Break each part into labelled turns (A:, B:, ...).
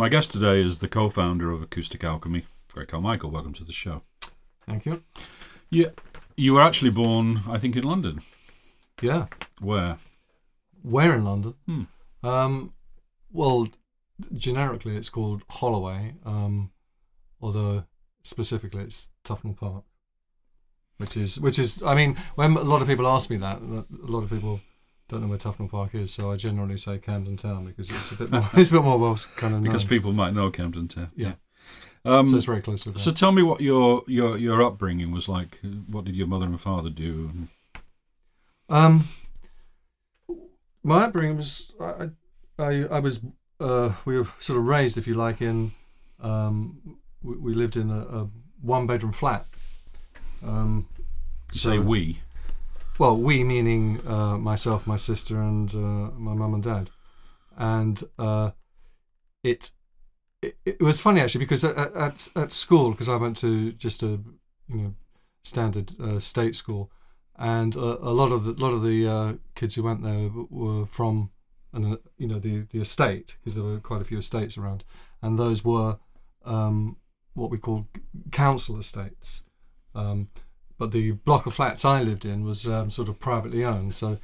A: My guest today is the co-founder of Acoustic Alchemy, Greg Carmichael. Welcome to the show.
B: Thank you.
A: Yeah, you were actually born, I think, in London.
B: Yeah.
A: Where?
B: Where in London?
A: Hmm.
B: Um, well, generically it's called Holloway, um, although specifically it's Tufnell Park, which is which is. I mean, when a lot of people ask me that, a lot of people don't know where Tufnell Park is, so I generally say Camden Town because it's a bit more it's a bit more well kind of known.
A: Because people might know Camden Town.
B: Yeah.
A: Um,
B: so it's very close to that.
A: so tell me what your your your upbringing was like. What did your mother and father do?
B: Um, my upbringing was I, I, I was uh, we were sort of raised, if you like, in um, we, we lived in a, a one bedroom flat. Um,
A: Say
B: so-
A: we.
B: Well, we meaning uh, myself, my sister, and uh, my mum and dad, and uh, it, it it was funny actually because at at, at school because I went to just a you know standard uh, state school, and uh, a lot of the lot of the uh, kids who went there were from an, uh, you know the the estate because there were quite a few estates around, and those were um, what we call council estates. Um, but the block of flats I lived in was um, sort of privately owned, so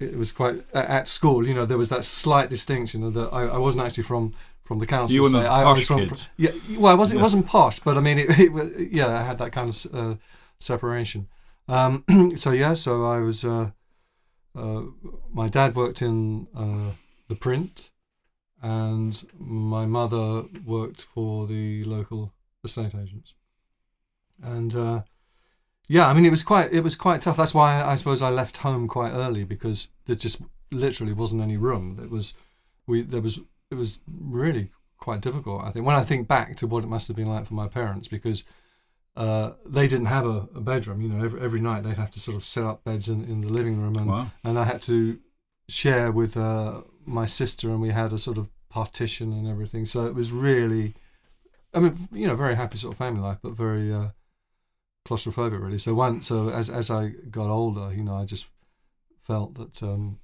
B: it was quite at school. You know, there was that slight distinction that I, I wasn't actually from from the council.
A: You were one of
B: estate. I
A: posh
B: was from,
A: kids.
B: yeah, well, it wasn't
A: Yeah.
B: it wasn't posh, but I mean, it, it yeah, I had that kind of uh, separation. Um, so yeah, so I was. Uh, uh, my dad worked in uh, the print, and my mother worked for the local estate agents. And uh, yeah, I mean, it was quite it was quite tough. That's why I suppose I left home quite early because there just literally wasn't any room. It was we there was it was really quite difficult. I think when I think back to what it must have been like for my parents because uh, they didn't have a, a bedroom. You know, every, every night they'd have to sort of set up beds in, in the living room, and
A: Wow.
B: and I had to share with uh, my sister, and we had a sort of partition and everything. So it was really, I mean, you know, very happy sort of family life, but very uh, claustrophobic really. So once, so as as I got older, you know, I just felt that um,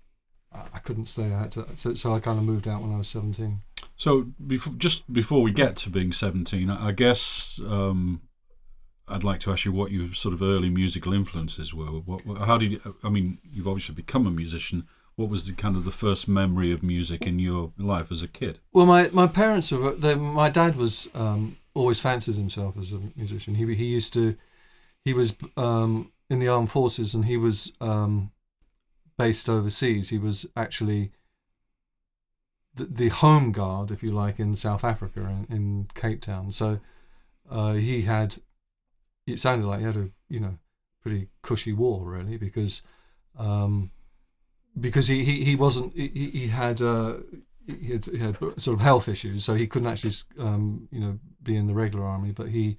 B: I, couldn't stay. I had to, so, so I kind of moved out when I was seventeen.
A: So before, just before we get to being seventeen, I guess um, I'd like to ask you what your sort of early musical influences were. What, what- how did you, I mean? You've obviously become a musician. What was the kind of the first memory of music in your life as a kid?
B: Well, my my parents were. They, my dad was um, always fancies himself as a musician. He he used to. He was um, in the armed forces, and he was um, based overseas. He was actually the, the home guard, if you like, in South Africa, in, in Cape Town. So uh, he had. It sounded like he had a you know pretty cushy war really because. Um, because he, he, he wasn't he, he had uh, he had, he had sort of health issues, so he couldn't actually, um, you know, be in the regular army. But he,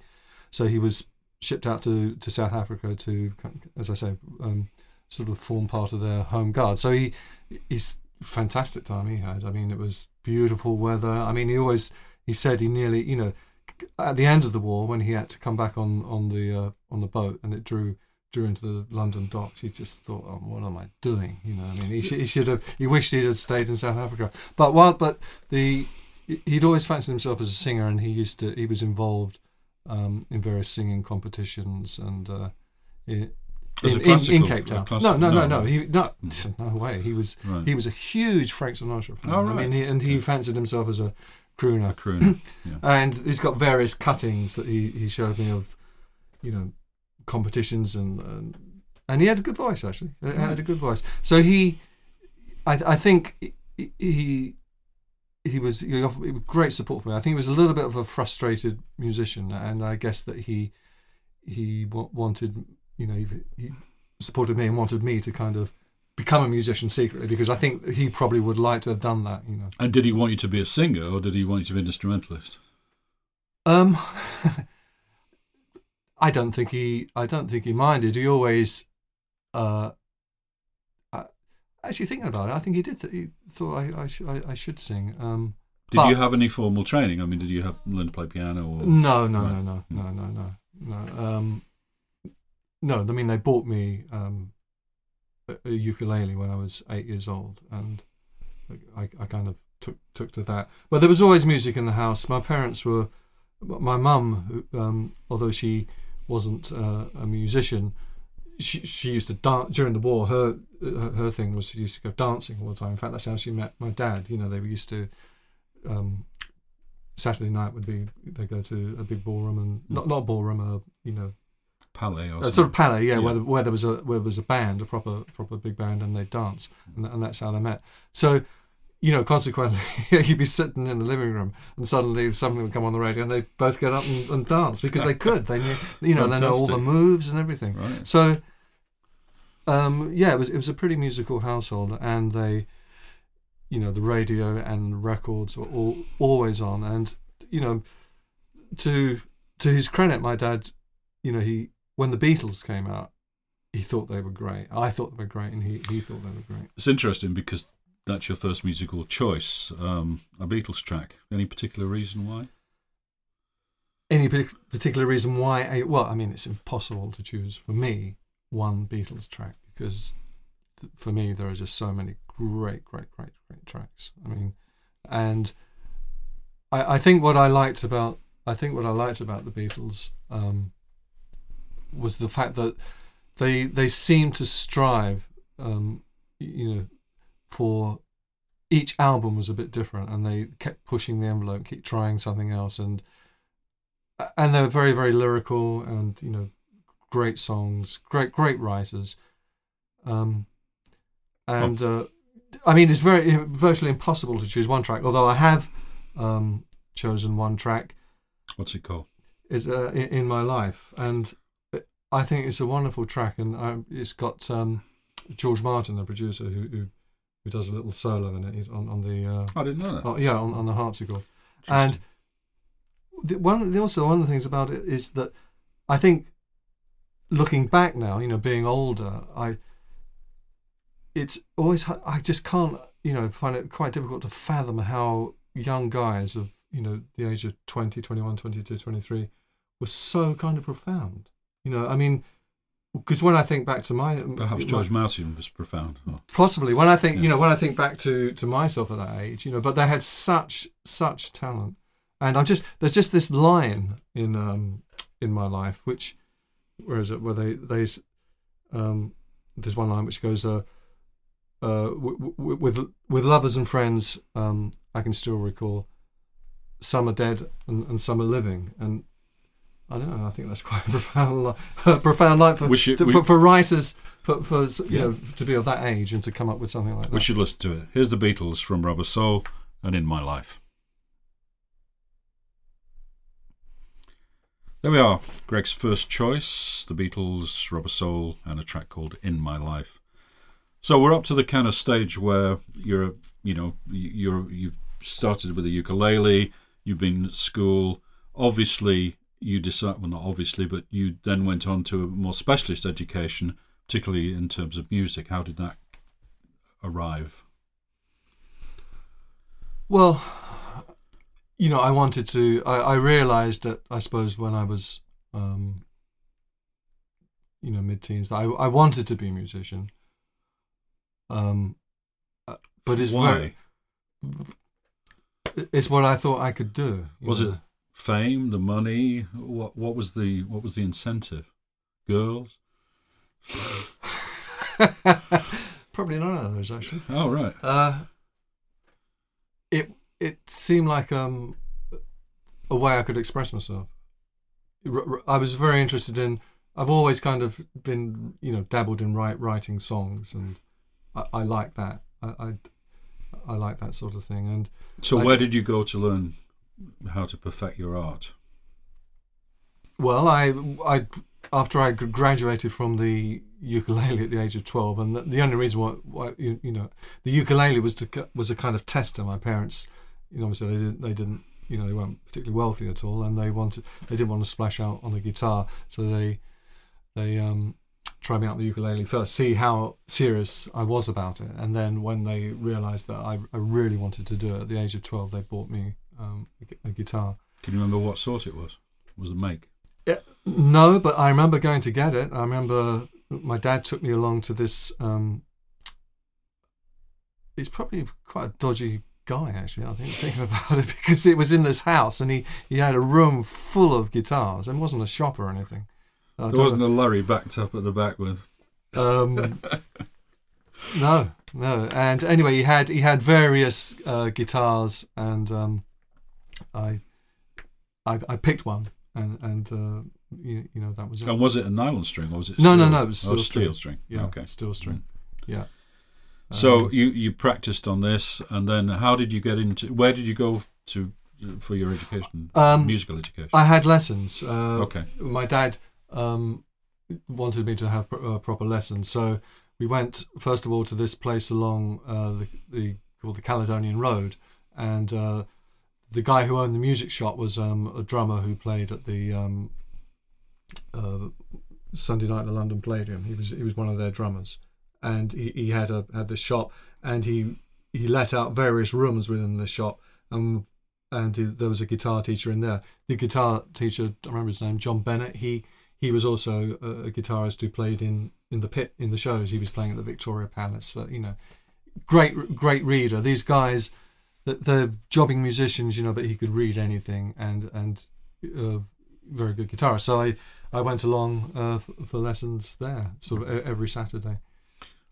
B: so he was shipped out to, to South Africa to, as I say, um, sort of form part of their home guard. So he, he's fantastic time he had. I mean, it was beautiful weather. I mean, he always he said he nearly, you know, at the end of the war when he had to come back on on the uh, on the boat and it drew drew into the London docks, he just thought, "Oh, what am I doing?" You know, I mean, he, sh- he should have. He wished he'd have stayed in South Africa. But while, but the he'd always fancied himself as a singer, and he used to. He was involved um, in various singing competitions and. Uh, in, in, in, in Cape Town. no, no,
A: no,
B: no, no. He no,
A: Mm.
B: no way. He was
A: Right.
B: he was a huge Frank Sinatra fan.
A: Oh, right.
B: I mean, he, and he
A: Okay.
B: fancied himself as a crooner.
A: crooner. Yeah.
B: And he's got various cuttings that he, he showed me of, you know, competitions and and, and he had a good voice actually. He had a good voice. So he, I I think he he, he was he offered was great support for me. I think he was a little bit of a frustrated musician, and I guess that he he wa- wanted you know he, he supported me and wanted me to kind of become a musician secretly because I think he probably would like to have done that. You know.
A: And did he want you to be a singer, or did he want you to be an instrumentalist?
B: Um, I don't think he. I don't think he minded. He always, uh, actually thinking about it, I think he did. Th- he thought I, I, sh- I, I should sing. Um,
A: Did
B: But-
A: you have any formal training? I mean, did you have learn to play piano? Or
B: no, no,
A: Right.
B: no, no, no, no, no, no. Um, no, I mean they bought me um, a, a ukulele when I was eight years old, and I, I kind of took took to that. But there was always music in the house. My parents were, my mum, um, although she wasn't uh, a musician, she she used to dance during the war. Her her, her thing was she used to go dancing all the time. In fact, that's how she met my dad. You know, they used to. Um, Saturday night would be they go to a big ballroom and not not ballroom, a you know
A: Palais or
B: uh, sort of palais, yeah,
A: Yeah.
B: Where, the, where there was a where there was a band, a proper proper big band, and they dance, and, and that's how they met. So, you know, consequently, you'd be sitting in the living room, and suddenly something would come on the radio, and they both get up and, and dance because they could. They knew, you know, they know all the moves and everything.
A: Right.
B: So, um, yeah, it was it was a pretty musical household, and they, you know, the radio and records were all always on, and you know, to to his credit, my dad, you know, he when the Beatles came out, he thought they were great. I thought they were great, and he he thought they were great.
A: It's interesting because that's your first musical choice, um, a Beatles track. Any particular reason why?
B: Any particular reason why? I, well, I mean, it's impossible to choose for me one Beatles track because th- for me there are just so many great, great, great, great tracks. I mean, and I, I think what I liked about I think what I liked about the Beatles um, was the fact that they they seemed to strive, um, you know, for each album was a bit different, and they kept pushing the envelope, keep trying something else, and and they were very very lyrical, and you know, great songs, great great writers, um, and uh, I mean it's very virtually impossible to choose one track. Although I have um, chosen one track
A: What's it called?
B: is uh, in, in my life, and I think it's a wonderful track, and um, it's got um, George Martin, the producer, who, who who does a little solo in it on on the uh,
A: I didn't know that.
B: oh, yeah on, on the harpsichord. And the, one the- also one of the things about it is that I think looking back now, you know, being older, I it's always I just can't you know find it quite difficult to fathom how young guys of you know the age of 20 21 22 23 were so kind of profound you know i mean because when i think back to my
A: Perhaps
B: my-
A: George Martin was profound. Oh,
B: possibly when i think
A: Yeah.
B: you know when i think back to to myself at that age you know but they had such such talent and i'm just there's just this line in um in my life which where is it where they they um there's one line which goes uh uh w- w- with with lovers and friends um i can still recall some are dead and, and some are living and I don't know. I think that's quite a profound, li- a profound line for,
A: We should-
B: to-
A: we-
B: for, for writers, for, for you
A: Yeah.
B: know, to be of that age and to come up with something like that.
A: We should listen to it. Here's the Beatles from Rubber Soul and In My Life. There we are. Greg's first choice, the Beatles, Rubber Soul, and a track called In My Life. So we're up to the kind of stage where you're, you know, you're you've started with a ukulele, you've been at school. Obviously, you decide well, not obviously, but you then went on to a more specialist education, particularly in terms of music. How did that arrive?
B: Well, you know, I wanted to. I, I realized that I suppose when I was, um, you know, mid-teens, that I I wanted to be a musician. Um, uh, but it's
A: why
B: very, it's what I thought I could do.
A: was
B: know.
A: it? Fame, the money. What what was the what was the incentive? Girls.
B: Probably none of those actually.
A: Oh right.
B: Uh, it it seemed like um, a way I could express myself. I was very interested in. I've always kind of been, you know, dabbled in write, writing songs, and I, I like that. I, I I like that sort of thing. And
A: So where
B: d-
A: did you go to learn how to perfect your art?
B: well, I I after I graduated from the ukulele at the age of twelve, and the, the only reason why, why you, you know the ukulele was to was a kind of tester. My parents, you know, obviously they didn't they didn't you know they weren't particularly wealthy at all, and they wanted they didn't want to splash out on a guitar, so they they um me out the ukulele first, see how serious I was about it, and then when they realised that I, I really wanted to do it at the age of twelve, they bought me um, a, a guitar.
A: Can you remember what sort it was? What was the make?
B: No, but I remember going to get it. I remember my dad took me along to this. Um, it's probably quite a dodgy guy actually. I think thinking about it because it was in this house and he he had a room full of guitars and it wasn't a shop or anything. I
A: There wasn't a lorry backed up at the back with.
B: um, no, no. And anyway, he had he had various uh, guitars, and um, I, I I picked one, and and uh, you, you know that was it.
A: And was it a nylon string or was it?
B: No, no, no, it was
A: Oh,
B: steel
A: steel
B: string.
A: string.
B: yeah,
A: Okay.
B: steel string. Yeah.
A: So
B: Um,
A: you you practiced on this, and then how did you get into? Where did you go to for your education?
B: Um,
A: musical education.
B: I had lessons. Uh,
A: okay.
B: my dad um, wanted me to have pro- uh, proper lessons, so we went first of all to this place along uh, the, the called the Caledonian Road, and uh, the guy who owned the music shop was um, a drummer who played at the um, uh, Sunday night at the London Palladium. He was he was one of their drummers, and he, he had a had this shop, and he he let out various rooms within the shop, um, and he, there was a guitar teacher in there. The guitar teacher, I remember his name, John Bennett. He he was also a, a guitarist who played in in the pit in the shows. He was playing at the Victoria Palace. For, you know, great great reader. These guys, th- they're jobbing musicians, you know, but he could read anything and and uh, very good guitarist. So I I went along uh, for lessons there, sort of every Saturday.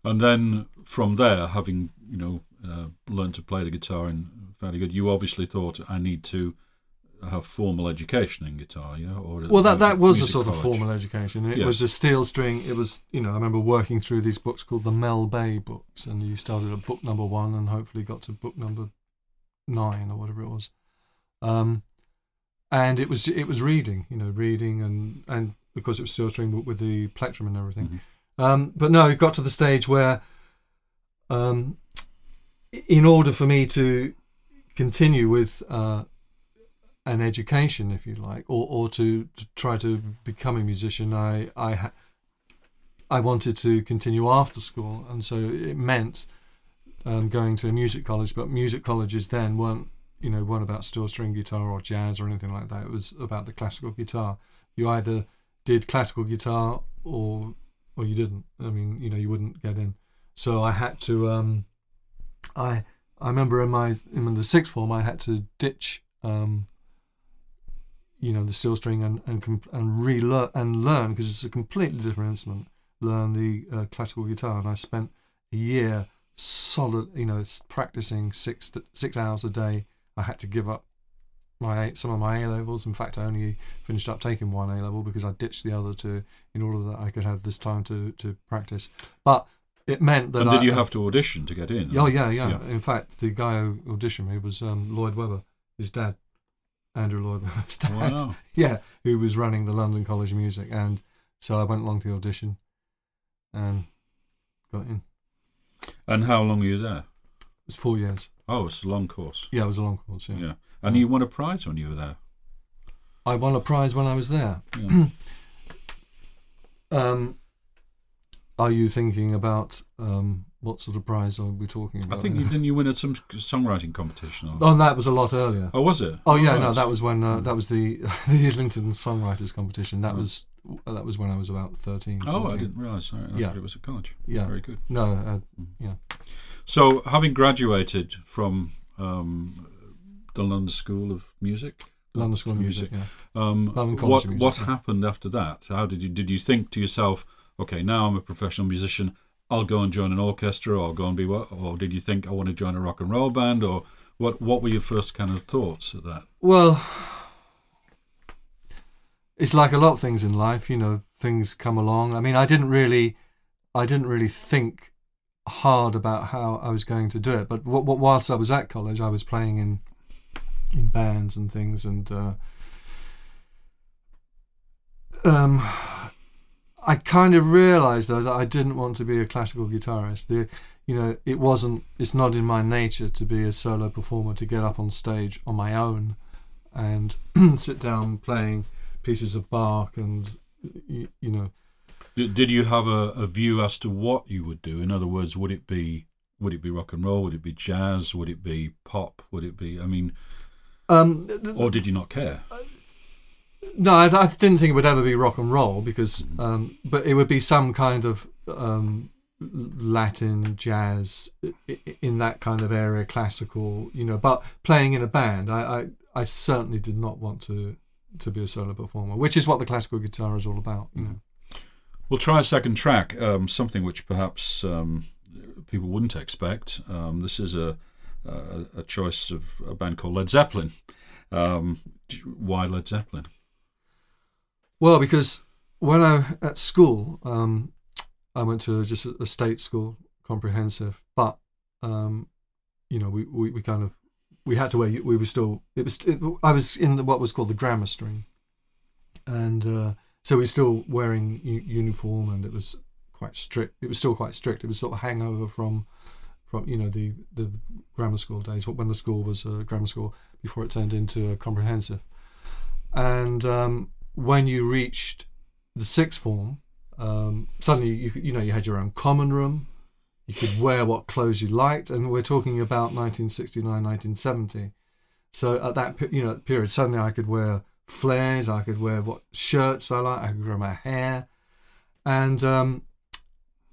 A: And then from there, having you know uh, learned to play the guitar and fairly good, you obviously thought I need to have formal education in guitar, yeah. Or
B: Well, that that was a sort of formal education. It was a steel string. It was, you know, I remember working through these books called the Mel Bay books, and you started at book number one and hopefully got to book number nine or whatever it was. Um, and it was it was reading, you know, reading and and because it was steel string with the plectrum and everything.
A: Mhm.
B: Um, but no, it got to the stage where, um, in order for me to continue with uh, an education, if you like, or, or to, to try to become a musician, I I ha- I wanted to continue after school, and so it meant um, going to a music college. But music colleges then weren't you know weren't about steel string guitar or jazz or anything like that. It was about the classical guitar. You either did classical guitar or or you didn't. I mean, you know, you wouldn't get in. So I had to. Um, I I remember in my in the sixth form, I had to ditch. Um, you know the steel string and and and relearn and learn because it's a completely different instrument. Learn the uh, classical guitar, and I spent a year solid, you know, practicing six six hours a day. I had to give up my some of my A levels. In fact, I only finished up taking one A level because I ditched the other two in order that I could have this time to to practice. But it meant that
A: And did
B: I,
A: you have to audition to get in?
B: Oh yeah, yeah,
A: Yeah.
B: In fact, the guy who auditioned me was um, Lloyd Webber, his dad, Andrew Lloyd Webber's dad.
A: Wow.
B: Yeah, who was running the London College of Music, and so I went along to the audition, and got in.
A: And how long were you there?
B: was four years.
A: Oh, it's a long course.
B: Yeah, it was a long course. Yeah.
A: Yeah. And you won a prize when you were there.
B: I won a prize when I was there.
A: Yeah.
B: Um, are you thinking about um, what sort of prize are we talking about?
A: I think you didn't you win at some songwriting competition? Or,
B: Oh, that was a lot earlier.
A: oh, was it?
B: Oh yeah, no, that was when uh,
A: Mm.
B: that was the the Islington Songwriters Competition. That
A: Right.
B: was that was when I was about thirteen.
A: Oh, I didn't realise. Sorry, I
B: Yeah.
A: it was a college.
B: Yeah.
A: Very good.
B: No, uh,
A: So, having graduated from um, the London School of Music,
B: London School of Music. Yeah.
A: um,
B: London College
A: what
B: of Music,
A: what happened after that? How did you did you think to yourself, okay, now I'm a professional musician, I'll go and join an orchestra, or go and be what? Or did you think I want to join a rock and roll band, or what? What were your first kind of thoughts of that?
B: Well, it's like a lot of things in life. You know, things come along. I mean, I didn't really, I didn't really think hard about how I was going to do it. But w- w- whilst I was at college, I was playing in in bands and things, and uh, um, I kind of realised though that I didn't want to be a classical guitarist. The, you know, it wasn't. It's not in my nature to be a solo performer to get up on stage on my own and sit down playing pieces of Bach and you, you know.
A: Did, you have a, a view as to what you would do? In other words, would it be would it be rock and roll? Would it be jazz? Would it be pop? Would it be? I mean,
B: Um, th-
A: or did you not care?
B: No, I, I didn't think it would ever be rock and roll because, um, but it would be some kind of um, Latin jazz in that kind of area, classical, you know, but playing in a band. I, I, I certainly did not want to to be a solo performer, which is what the classical guitar is all about. You know.
A: We'll try a second track, um, something which perhaps um, people wouldn't expect. Um, this is a, a a choice of a band called Led Zeppelin. Um, why Led Zeppelin?
B: Well, because when I at school, um, I went to just a, state school, comprehensive, but um, you know, we, we, we kind of we had to wear. We were still. It was. It, I was in the, what was called the grammar stream, and uh, so we were still wearing u- uniform, and it was quite strict. It was still quite strict. It was sort of hangover from from you know the the grammar school days when the school was a grammar school before it turned into a comprehensive, and um, when you reached the sixth form, um, suddenly you you know you had your own common room. You could wear what clothes you liked, and we're talking about 1969, 1970. So at that you know period, suddenly I could wear flares. I could wear what shirts I like. I could grow my hair, and um,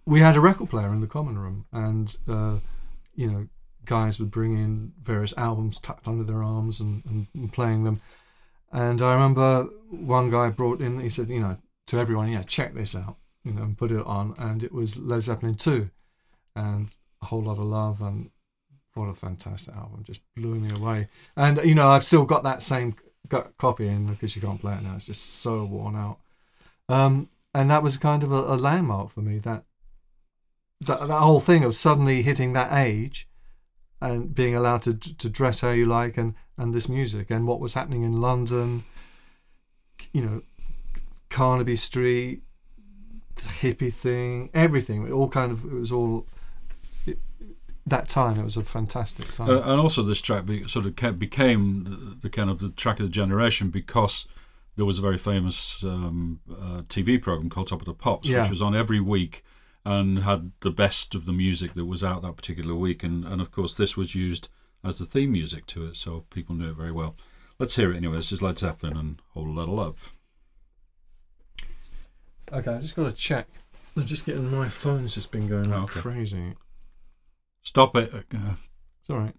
B: we had a record player in the common room, and uh, you know guys would bring in various albums tucked under their arms and, and, and playing them. And I remember one guy brought in, he said, you know, to everyone, yeah, check this out, you know, and put it on. And it was Led Zeppelin 2 and A Whole Lotta Love. And what a fantastic album, just blew me away. And, you know, I've still got that same copy in because you can't play it now. It's just so worn out. Um, and that was kind of a, a landmark for me, that, that, that whole thing of suddenly hitting that age and being allowed to to dress how you like and and this music and what was happening in London you know Carnaby Street the hippie thing everything it all kind of it was all it, that time it was a fantastic time
A: Uh, and also, this track be, sort of ca- became the, the kind of the track of the generation because there was a very famous um, uh, TV program called Top of the Pops,
B: Yeah.
A: which was on every week and had the best of the music that was out that particular week. And, and of course, this was used as the theme music to it, so people knew it very well. Let's hear it anyway. This is Led Zeppelin and Whole Lot of Love.
B: okay I just got to check I'm just getting my phone's just been going
A: Oh, okay.
B: crazy
A: Stop it. Uh,
B: it's all right